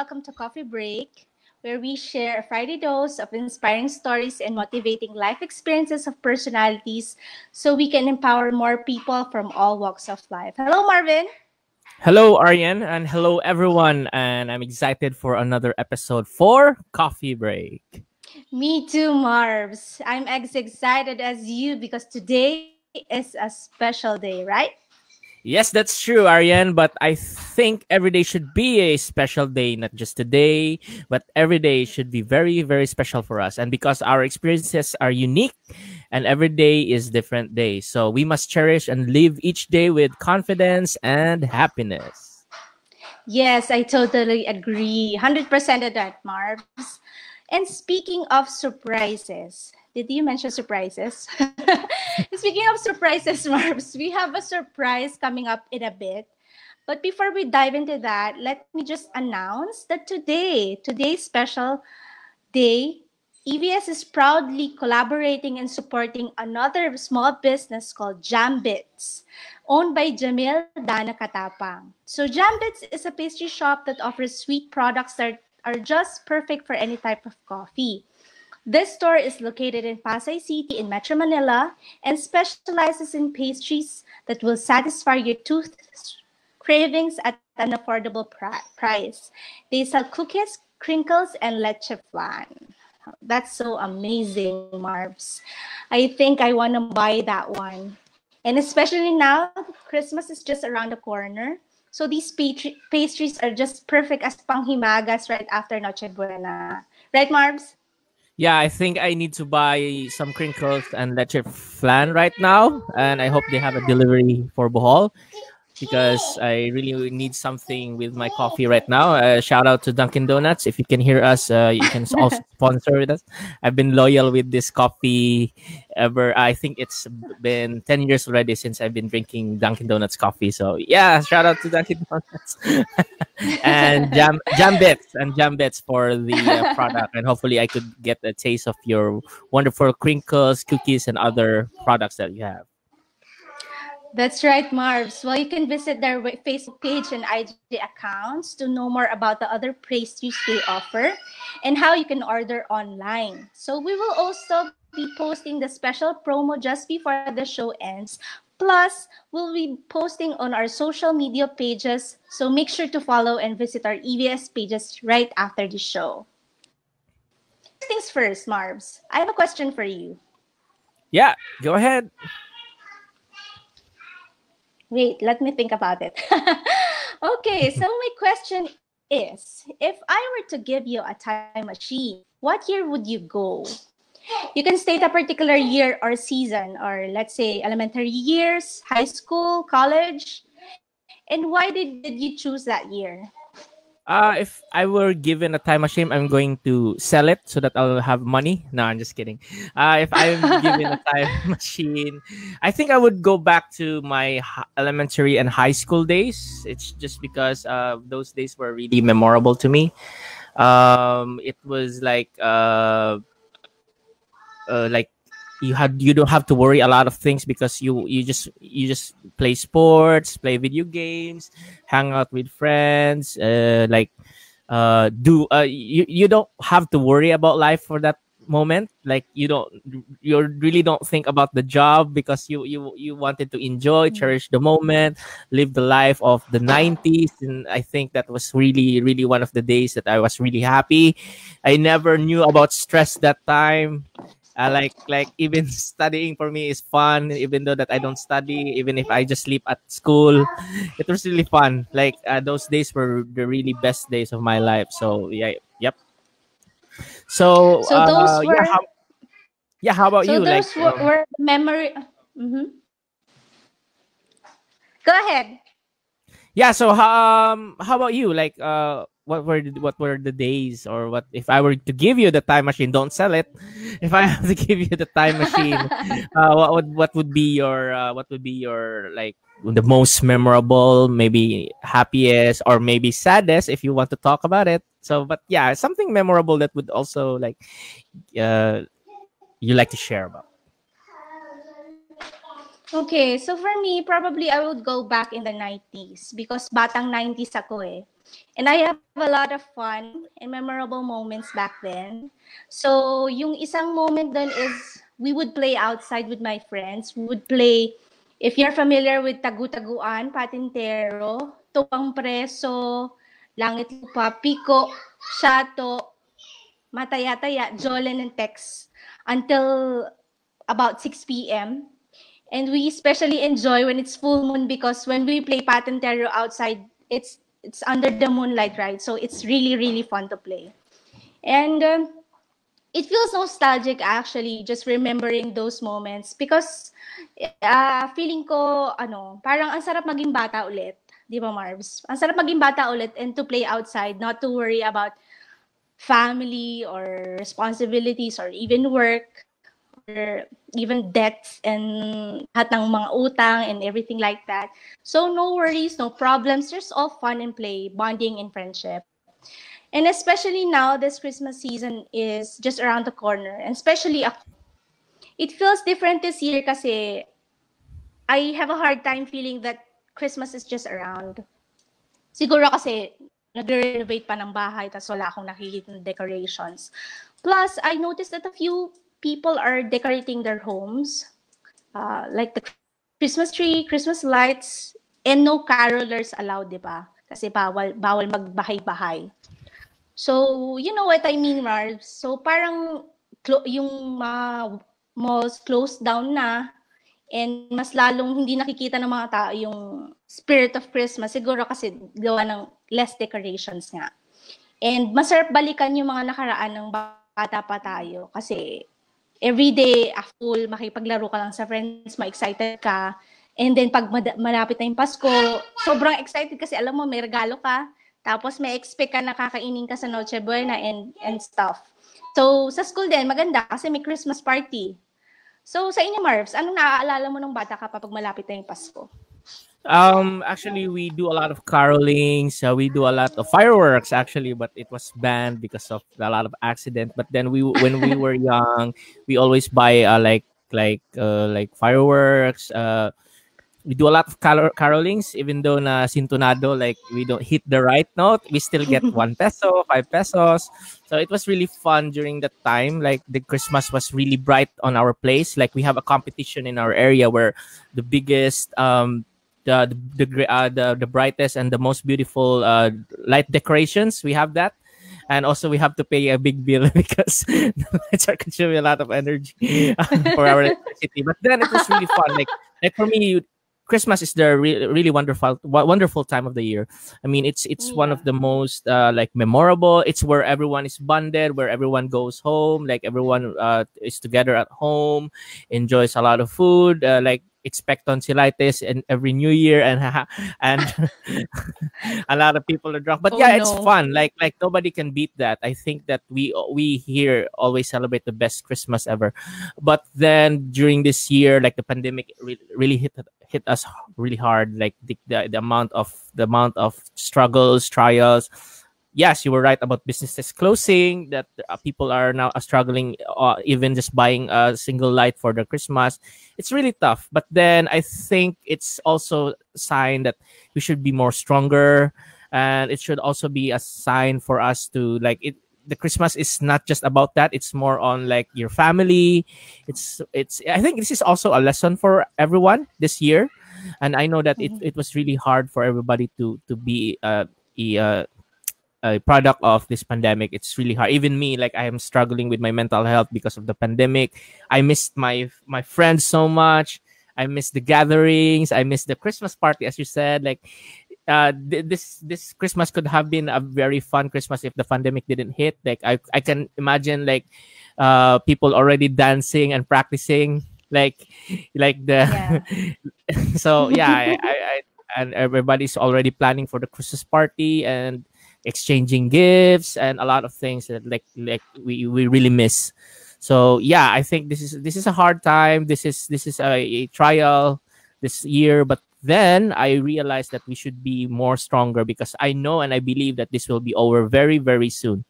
Welcome to Coffee Break, where we share a Friday dose of inspiring stories and motivating life experiences of personalities so we can empower more people from all walks of life. Hello, Marvin. Hello, Arian, and hello, everyone. And I'm excited for another episode for Coffee Break. Me too, Marvs. I'm as excited as you because today is a special day, right? Yes, that's true, Ariane. But I think every day should be a special day, not just today, but every day should be very, very special for us. And because our experiences are unique and every day is different day. So we must cherish and live each day with confidence and happiness. Yes, I totally agree. 100% of that, Marvs. And speaking of surprises, did you mention surprises? Speaking of surprises, Marbs, we have a surprise coming up in a bit. But before we dive into that, let me just announce that today, today's special day, EVS is proudly collaborating and supporting another small business called Jambits, owned by Jamil Dana Katapang. So Jambits is a pastry shop that offers sweet products that are just perfect for any type of coffee. This store is located in Pasay City in Metro Manila and specializes in pastries that will satisfy your tooth cravings at an affordable price. They sell cookies, crinkles, and leche flan. That's so amazing, Marvs. I think I want to buy that one. And especially now, Christmas is just around the corner. So these pastries are just perfect as panghimagas right after Noche Buena. Right, Marvs? Yeah, I think I need to buy some crinkles and leche flan right now, and I hope they have a delivery for Bohol because I really need something with my coffee right now. Uh, shout out to Dunkin' Donuts. If you can hear us, uh, you can also sponsor with us. I've been loyal with this coffee ever. I think it's been 10 years already since I've been drinking Dunkin' Donuts coffee. So, yeah, shout out to Dunkin' Donuts. and Jam, Jam Bits and Jam Bits for the uh, product. And hopefully, I could get a taste of your wonderful crinkles, cookies, and other products that you have. That's right, Marvs. Well, you can visit their Facebook page and IG accounts to know more about the other pastries they offer and how you can order online. So we will also be posting the special promo just before the show ends. Plus, we'll be posting on our social media pages, so make sure to follow and visit our EVS pages right after the show. First things first, Marvs. I have a question for you. Yeah, go ahead. Wait, let me think about it. okay, so my question is if I were to give you a time machine, what year would you go? You can state a particular year or season, or let's say elementary years, high school, college. And why did, did you choose that year? Uh, if I were given a time machine, I'm going to sell it so that I'll have money. No, I'm just kidding. Uh, if I'm given a time machine, I think I would go back to my elementary and high school days. It's just because uh, those days were really memorable to me. Um, it was like uh, uh, like you had you don't have to worry a lot of things because you you just you just play sports play video games hang out with friends uh, like uh, do uh, you, you don't have to worry about life for that moment. Like you don't you really don't think about the job because you you you wanted to enjoy mm-hmm. cherish the moment live the life of the 90s and i think that was really really one of the days that i was really happy. I never knew about stress that time uh, like like even studying for me is fun even though that i don't study even if i just sleep at school it was really fun. Like uh, those days were the really best days of my life. So yeah yep. So, so those uh, were yeah how, yeah how about so you? Those like were, um, were memory mm-hmm. go ahead. Yeah so um how about you? Like uh what were the, what were the days or what if I were to give you the time machine? Don't sell it. If I have to give you the time machine, uh, what would what would be your uh, what would be your like the most memorable, maybe happiest or maybe saddest if you want to talk about it. So, but yeah, something memorable that would also like uh, you like to share about. Okay, so for me, probably I would go back in the 90s because batang 90s ako eh. And I have a lot of fun and memorable moments back then. So, yung isang moment doon is we would play outside with my friends. We would play, if you're familiar with Tagu-Taguan, Patintero, Tuwang Preso, Langit Lupa, Pico, Shato, Mataya-Taya, Jolen, and Tex until about 6 p.m. And we especially enjoy when it's full moon because when we play Patintero outside, it's it's under the moonlight, right? So it's really, really fun to play. And um, it feels nostalgic actually, just remembering those moments because uh, feeling ko, ano, parang ang sarap maging bata ulit. Di ba, Marbs? Ang sarap maging bata ulit and to play outside, not to worry about family or responsibilities or even work or even debts and lahat ng mga utang and everything like that. So no worries, no problems. There's all fun and play, bonding and friendship. And especially now, this Christmas season is just around the corner. And especially, it feels different this year kasi I have a hard time feeling that Christmas is just around. Siguro kasi nag-renovate pa ng bahay tapos wala akong nakikita ng decorations. Plus, I noticed that a few people are decorating their homes, uh, like the Christmas tree, Christmas lights, and no carolers allowed, di ba? Kasi bawal, bawal magbahay-bahay. So, you know what I mean, Mars? So, parang yung mga malls closed down na and mas lalong hindi nakikita ng mga tao yung spirit of Christmas. Siguro kasi gawa ng less decorations nga. And masarap balikan yung mga nakaraan ng bata pa tayo kasi every day, a makipaglaro ka lang sa friends, ma-excited ka. And then pag malapit na yung Pasko, sobrang excited kasi alam mo, may regalo ka. Tapos may expect ka na kakainin ka sa Noche Buena and, and stuff. So, sa school din, maganda kasi may Christmas party. So, sa inyo, Marvs, anong naaalala mo nung bata ka pa pag malapit na yung Pasko? Um, actually, we do a lot of carolings. Uh, we do a lot of fireworks, actually, but it was banned because of a lot of accident. But then we, when we were young, we always buy uh, like like uh, like fireworks. Uh, we do a lot of car- carolings, even though na sintonado, like we don't hit the right note, we still get one peso, five pesos. So it was really fun during that time. Like the Christmas was really bright on our place. Like we have a competition in our area where the biggest um the the the, uh, the, the brightest and the most beautiful uh, light decorations. We have that, and also we have to pay a big bill because the lights are consuming a lot of energy for our electricity. But then it was really fun. Like like for me, Christmas is the re- really wonderful wonderful time of the year. I mean, it's it's yeah. one of the most uh, like memorable. It's where everyone is bonded, where everyone goes home, like everyone uh, is together at home, enjoys a lot of food. Uh, like expect tonsillitis and every new year and and a lot of people are drunk. But oh, yeah it's no. fun. Like like nobody can beat that. I think that we we here always celebrate the best christmas ever. But then during this year like the pandemic really, really hit hit us really hard. Like the, the, the amount of the amount of struggles trials yes, you were right about businesses closing. That uh, people are now uh, struggling, uh, even just buying a single light for the Christmas. It's really tough. But then I think it's also a sign that we should be more stronger, and it should also be a sign for us to like it. The Christmas is not just about that. It's more on like your family. It's it's. I think this is also a lesson for everyone this year, and I know that mm-hmm. it, it was really hard for everybody to to be uh, uh a product of this pandemic it's really hard. Even me like i am struggling with my mental health because of the pandemic. I missed my my friends so much. I missed the gatherings. I missed the christmas party as you said. Like uh, th- this this christmas could have been a very fun christmas if the pandemic didn't hit. Like i, I can imagine like uh, people already dancing and practicing like like the yeah. so yeah I, I, I and everybody's already planning for the christmas party and exchanging gifts and a lot of things that like like we, we really miss. So yeah i think this is this is a hard time. This is this is a, a trial this year. But then i realized that we should be more stronger because i know and i believe that this will be over very very soon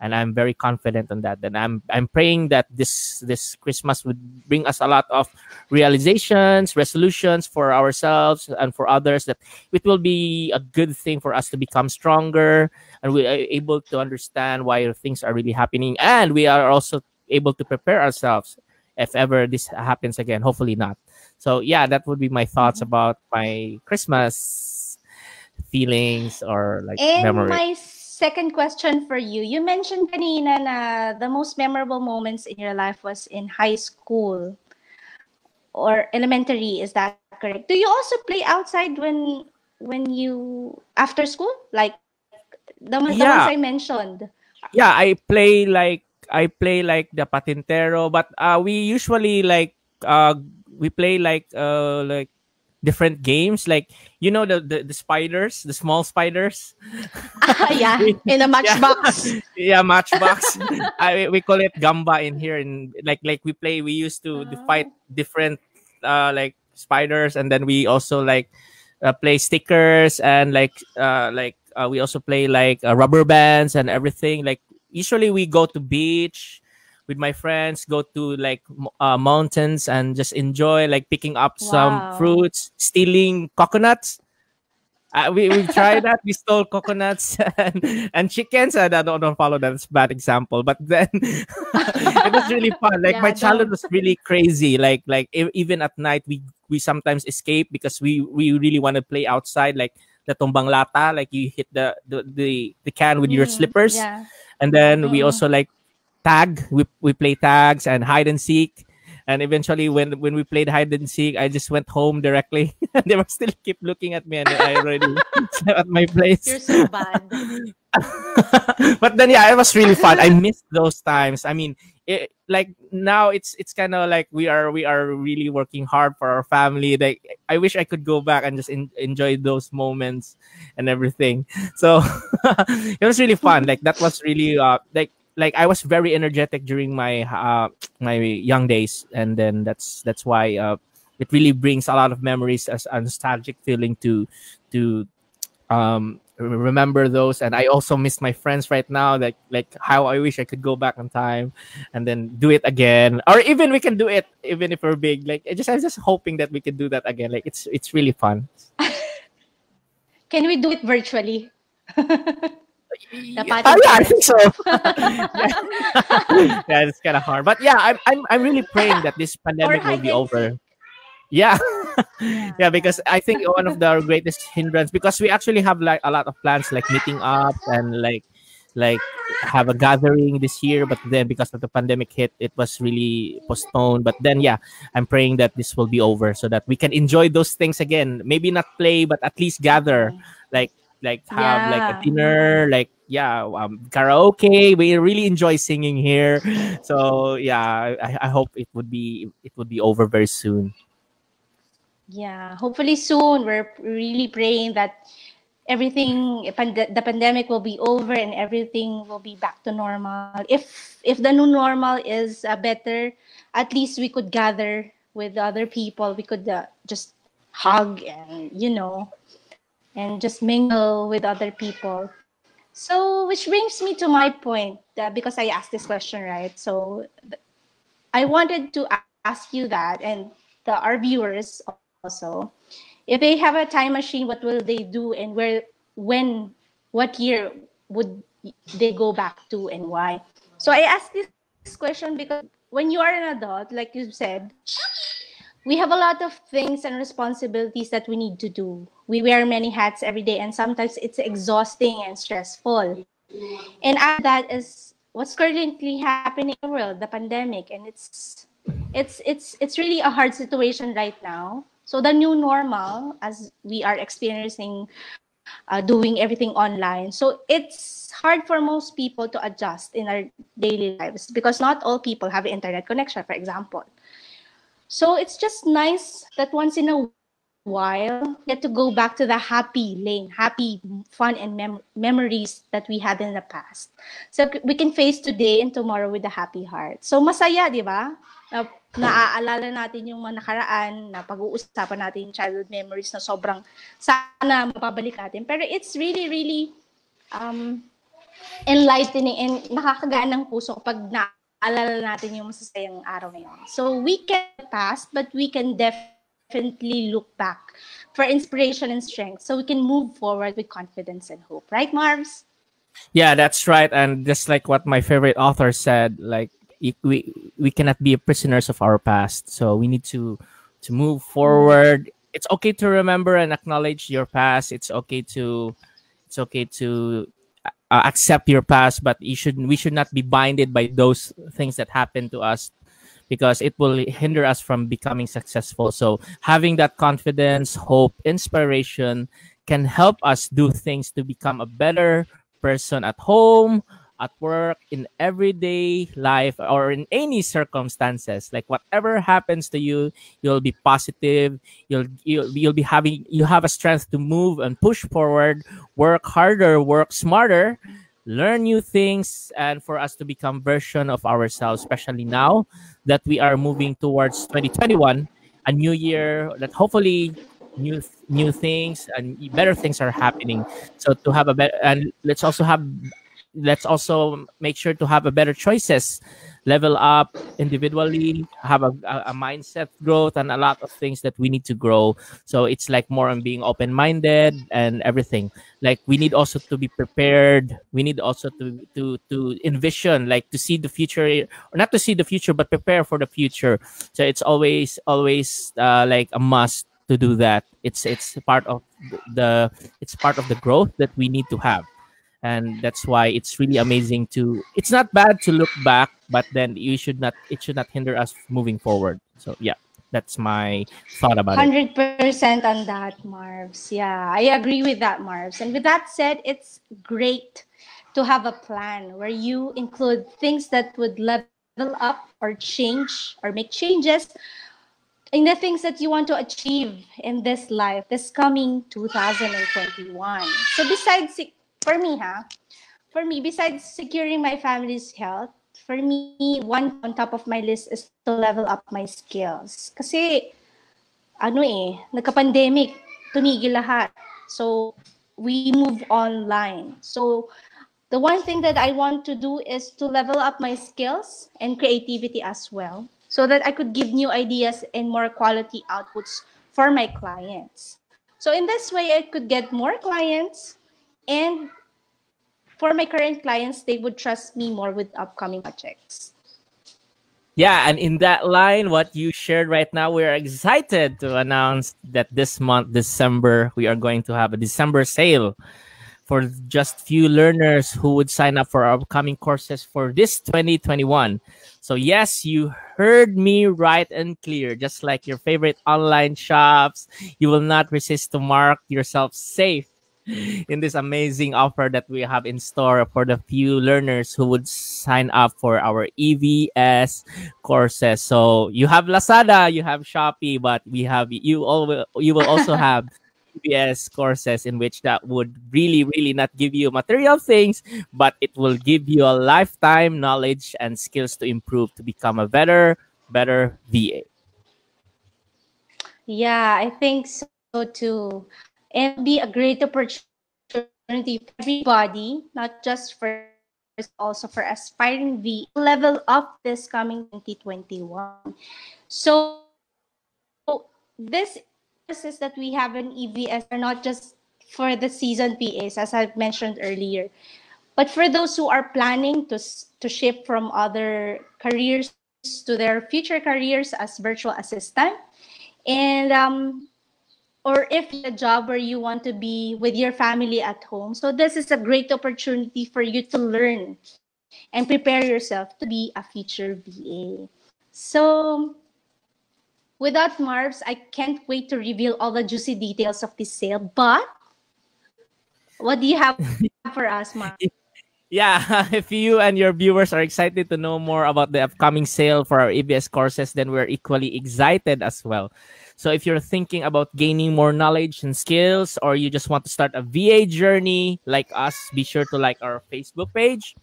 and I'm very confident on that. And I'm I'm praying that this this Christmas would bring us a lot of realizations, resolutions for ourselves and for others. That it will be a good thing for us to become stronger, and we are able to understand why things are really happening, and we are also able to prepare ourselves if ever this happens again. Hopefully not. So yeah, that would be my thoughts mm-hmm. about my Christmas feelings or like and memories. my second question for you. You mentioned kanina na the most memorable moments in your life was in high school or elementary. Is that correct? Do you also play outside when when you after school? Like the, the yeah. ones I mentioned. Yeah, I play like I play like the patintero, but uh, we usually like uh, we play like uh like different games. Like you know the the, the spiders the small spiders? Uh, yeah in a matchbox. Yeah, yeah matchbox. I, we call it gamba in here. And like like we play we used to, to fight oh. different uh like spiders. And then we also like uh, play stickers and like uh like uh, we also play like uh, rubber bands and everything. Like usually we go to beach with my friends, go to like uh, mountains and just enjoy like picking up wow. some fruits, stealing coconuts. Uh, we we tried that. We stole coconuts and, and chickens. And I don't, don't follow that. It's bad example. But then it was really fun. Like yeah, my childhood was really crazy. Like like even at night we we sometimes escape because we we really want to play outside. Like the tombang lata. Like you hit the the the, the can with mm, your slippers. Yeah. And then mm. we also like tag. We we play tags and hide and seek. And eventually, when when we played hide and seek, I just went home directly. And they were still keep looking at me, and I already at my place. You're so bad. but then, yeah, it was really fun. I missed those times. I mean, it, like now, it's it's kind of like we are we are really working hard for our family. Like I wish I could go back and just in, enjoy those moments and everything. So it was really fun. Like that was really uh, like like I was very energetic during my uh, my young days, and then that's that's why uh, it really brings a lot of memories as a nostalgic feeling to to um, remember those. And I also miss my friends right now. Like like how I wish I could go back in time and then do it again, or even we can do it even if we're big. Like I just I'm just hoping that we can do that again. Like it's it's really fun. can we do it virtually? yeah, oh, yeah, I think so. yeah. yeah, it's kind of hard, but yeah, I'm, I'm I'm really praying that this pandemic will be over. Yeah. yeah, because I think one of the greatest hindrance because we actually have like a lot of plans like meeting up and like like have a gathering this year but then because of the pandemic hit it was really postponed but then yeah i'm praying that this will be over so that we can enjoy those things again maybe not play but at least gather like like have yeah. like a dinner like yeah um, karaoke. We really enjoy singing here. So yeah I, I hope it would be it would be over very soon. Yeah hopefully soon. We're really praying that everything the pandemic will be over and everything will be back to normal. If if the new normal is uh, better at least we could gather with other people. We could uh, just hug and you know and just mingle with other people. So, which brings me to my point uh, because I asked this question, right? So, I wanted to ask you that and the, our viewers also if they have a time machine, what will they do and where, when, what year would they go back to and why? So, I asked this question because when you are an adult, like you said, we have a lot of things and responsibilities that we need to do. We wear many hats every day, and sometimes it's exhausting and stressful. And that is what's currently happening in the world, the pandemic, and it's it's it's it's really a hard situation right now. So the new normal, as we are experiencing, uh, doing everything online. So it's hard for most people to adjust in our daily lives because not all people have internet connection, for example. So it's just nice that once in a while get to go back to the happy lane, happy, fun, and mem- memories that we had in the past. So we can face today and tomorrow with a happy heart. So masaya, di ba? Na, naaalala natin yung mga nakaraan, na pag-uusapan natin yung childhood memories na sobrang sana mapabalik natin. Pero it's really, really um, enlightening and nakakagaan ng puso kapag naalala natin yung masasayang araw na yun. So we can pass, but we can definitely look back for inspiration and strength so we can move forward with confidence and hope. Right, Marvs? Yeah, that's right. And just like what my favorite author said, like we we cannot be prisoners of our past. So we need to to move forward. It's okay to remember and acknowledge your past. It's okay to it's okay to uh, accept your past, but you should we should not be binded by those things that happen to us because it will hinder us from becoming successful. So having that confidence, hope, inspiration can help us do things to become a better person at home, at work, in everyday life, or in any circumstances. Like whatever happens to you, you'll be positive. You'll you'll, you'll be having you have a strength to move and push forward, work harder, work smarter, learn new things, and for us to become version of ourselves, especially now that we are moving towards 2021, a new year that hopefully new new things and better things are happening so to have a better and let's also have let's also make sure to have a better choices. Level up individually have a, a, mindset growth and a lot of things that we need to grow. So it's like more on being open-minded and everything. Like we need also to be prepared. We need also to to to envision like to see the future or not to see the future but prepare for the future. So it's always always uh, like a must to do that. It's it's part of the it's part of the growth that we need to have and that's why it's really amazing to it's not bad to look back but then you should not it should not hinder us moving forward. So yeah that's my thought about 100% it 100% on that marvs. Yeah i agree with that marvs. And with that said it's great to have a plan where you include things that would level up or change or make changes in the things that you want to achieve in this life this coming 2021 so besides for me, ha, for me, besides securing my family's health, for me, one on top of my list is to level up my skills. Kasi, ano eh, nagka-pandemic, tumigil lahat. So, we move online. So, the one thing that I want to do is to level up my skills and creativity as well so that I could give new ideas and more quality outputs for my clients. So in this way, I could get more clients and for my current clients, they would trust me more with upcoming projects. Yeah, and in that line, what you shared right now, we're excited to announce that this month, December, we are going to have a December sale for just few learners who would sign up for our upcoming courses for this 2021. So yes, you heard me right and clear. Just like your favorite online shops, you will not resist to mark yourself safe in this amazing offer that we have in store for the few learners who would sign up for our EVS courses. So you have Lazada, you have Shopee, but we have you all you will also have EVS courses in which that would really really not give you material things, but it will give you a lifetime knowledge and skills to improve to become a better better VA. Yeah, I think so too and be a great opportunity for everybody, not just for also for aspiring V level up this coming 2021. So this is that we have an EVS are not just for the season PAs, as I've mentioned earlier, but for those who are planning to, to shift from other careers to their future careers as virtual assistant. And um, or if a job where you want to be with your family at home. So this is a great opportunity for you to learn and prepare yourself to be a future VA. So without Marvs, I can't wait to reveal all the juicy details of this sale. But what do you have for us, Marv? Yeah, if you and your viewers are excited to know more about the upcoming sale for our EVS courses, then we're equally excited as well. So if you're thinking about gaining more knowledge and skills, or you just want to start a VA journey like us, be sure to like our Facebook page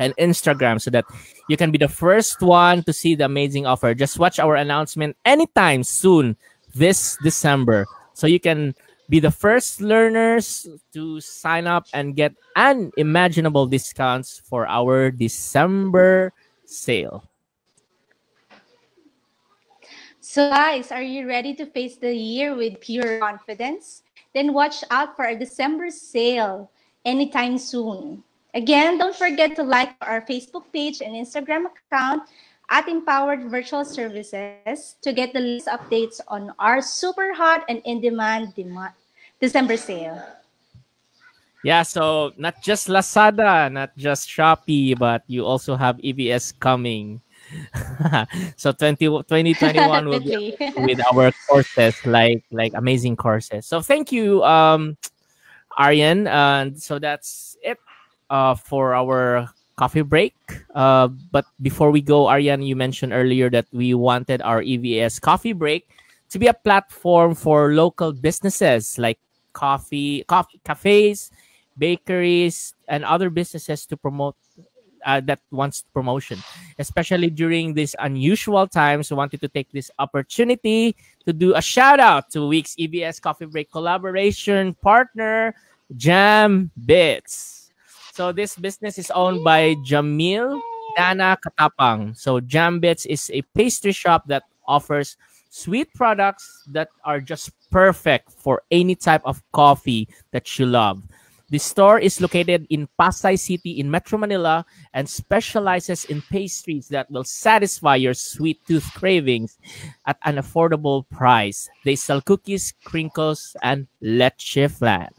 and Instagram so that you can be the first one to see the amazing offer. Just watch our announcement anytime soon this December so you can Be the first learners to sign up and get unimaginable discounts for our December sale. So, guys, are you ready to face the year with pure confidence? Then watch out for our December sale anytime soon. Again, don't forget to like our Facebook page and Instagram account at Empowered Virtual Services to get the latest updates on our super hot and in-demand December sale. Yeah, so not just Lazada, not just Shopee, but you also have EVS coming. so 20, 2021 will be with our courses, like like amazing courses. So thank you, um, Aryan. And so that's it uh, for our coffee break. Uh, but before we go, Aryan, you mentioned earlier that we wanted our EVS coffee break to be a platform for local businesses like coffee, coffee cafes, bakeries, and other businesses to promote uh, that wants promotion, especially during these unusual times. We wanted to take this opportunity to do a shout out to week's EVS Coffee Break collaboration partner, Jam Bits. So this business is owned by Jamil Dana Katapang. So Jam Bits is a pastry shop that offers sweet products that are just perfect for any type of coffee that you love. The store is located in Pasay City in Metro Manila and specializes in pastries that will satisfy your sweet tooth cravings at an affordable price. They sell cookies, crinkles, and leche flan.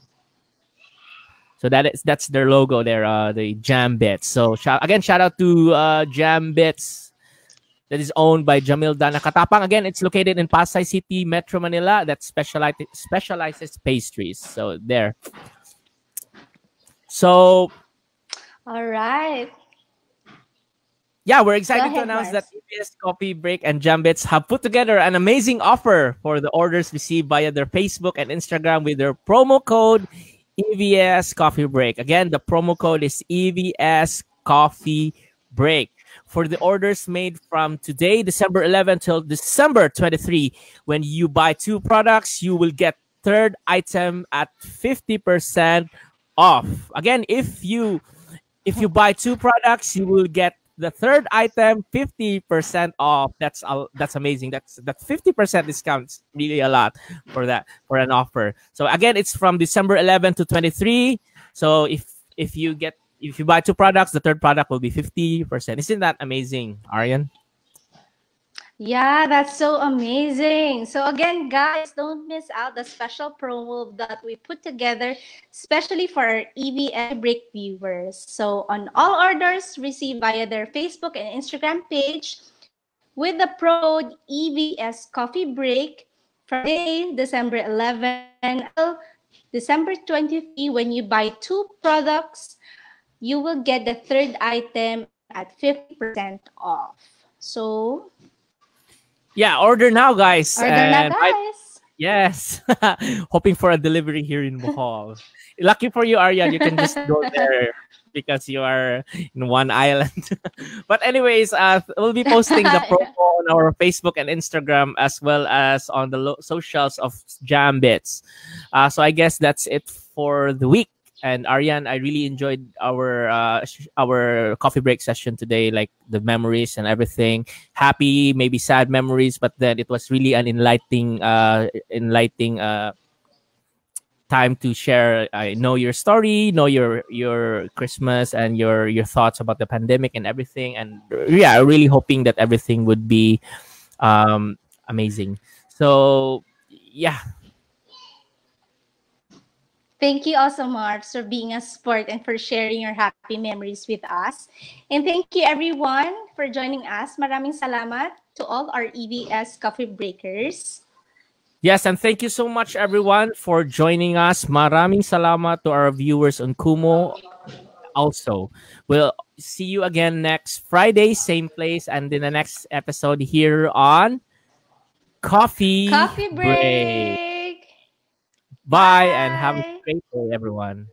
So that is that's their logo there, uh, the Jam Bits. So shout, again, shout out to uh, Jam Bits that is owned by Jamil Dana Katapang. Again, it's located in Pasay City, Metro Manila. That specializes specializes pastries. So there. So, all right. Yeah, we're excited ahead, to announce that EVS Coffee Break and Jambits have put together an amazing offer for the orders received via their Facebook and Instagram with their promo code EVS Coffee Break. Again, the promo code is EVS Coffee Break. For the orders made from today, December 11 till December 23, when you buy two products, you will get third item at 50% off. Again, if you if you buy two products, you will get the third item 50% off. That's uh, that's amazing. That's that 50% discount really a lot for that for an offer. So again, it's from December 11 to 23. So if if you get if you buy two products, the third product will be 50%. Isn't that amazing, Aryan? Yeah, that's so amazing. So again, guys, don't miss out the special promo that we put together, especially for our EVS break viewers. So on all orders received via their Facebook and Instagram page, with the promo EVS Coffee Break, Friday, December 11 until December 23, when you buy two products, you will get the third item at 50% off. So yeah, order now, guys. Order and now, guys. I, yes, hoping for a delivery here in Bohol. Lucky for you, Arya, you can just go there because you are in one island. but anyways, uh, we'll be posting the promo on our Facebook and Instagram as well as on the lo- socials of Jam Bits. Uh, so I guess that's it for the week and Aryan, I really enjoyed our uh, our coffee break session today, like the memories and everything. Happy, maybe sad memories, but then it was really an enlightening, uh, enlightening uh, time to share. I uh, know your story, know your your Christmas and your your thoughts about the pandemic and everything. And yeah, really hoping that everything would be um, amazing. So yeah, Thank you also, Marbs, for being a sport and for sharing your happy memories with us. And thank you, everyone, for joining us. Maraming salamat to all our EVS coffee breakers. Yes, and thank you so much, everyone, for joining us. Maraming salamat to our viewers on Kumu also. We'll see you again next Friday, same place, and in the next episode here on Coffee, Coffee Break. break. Bye, Bye, and have a great day, everyone.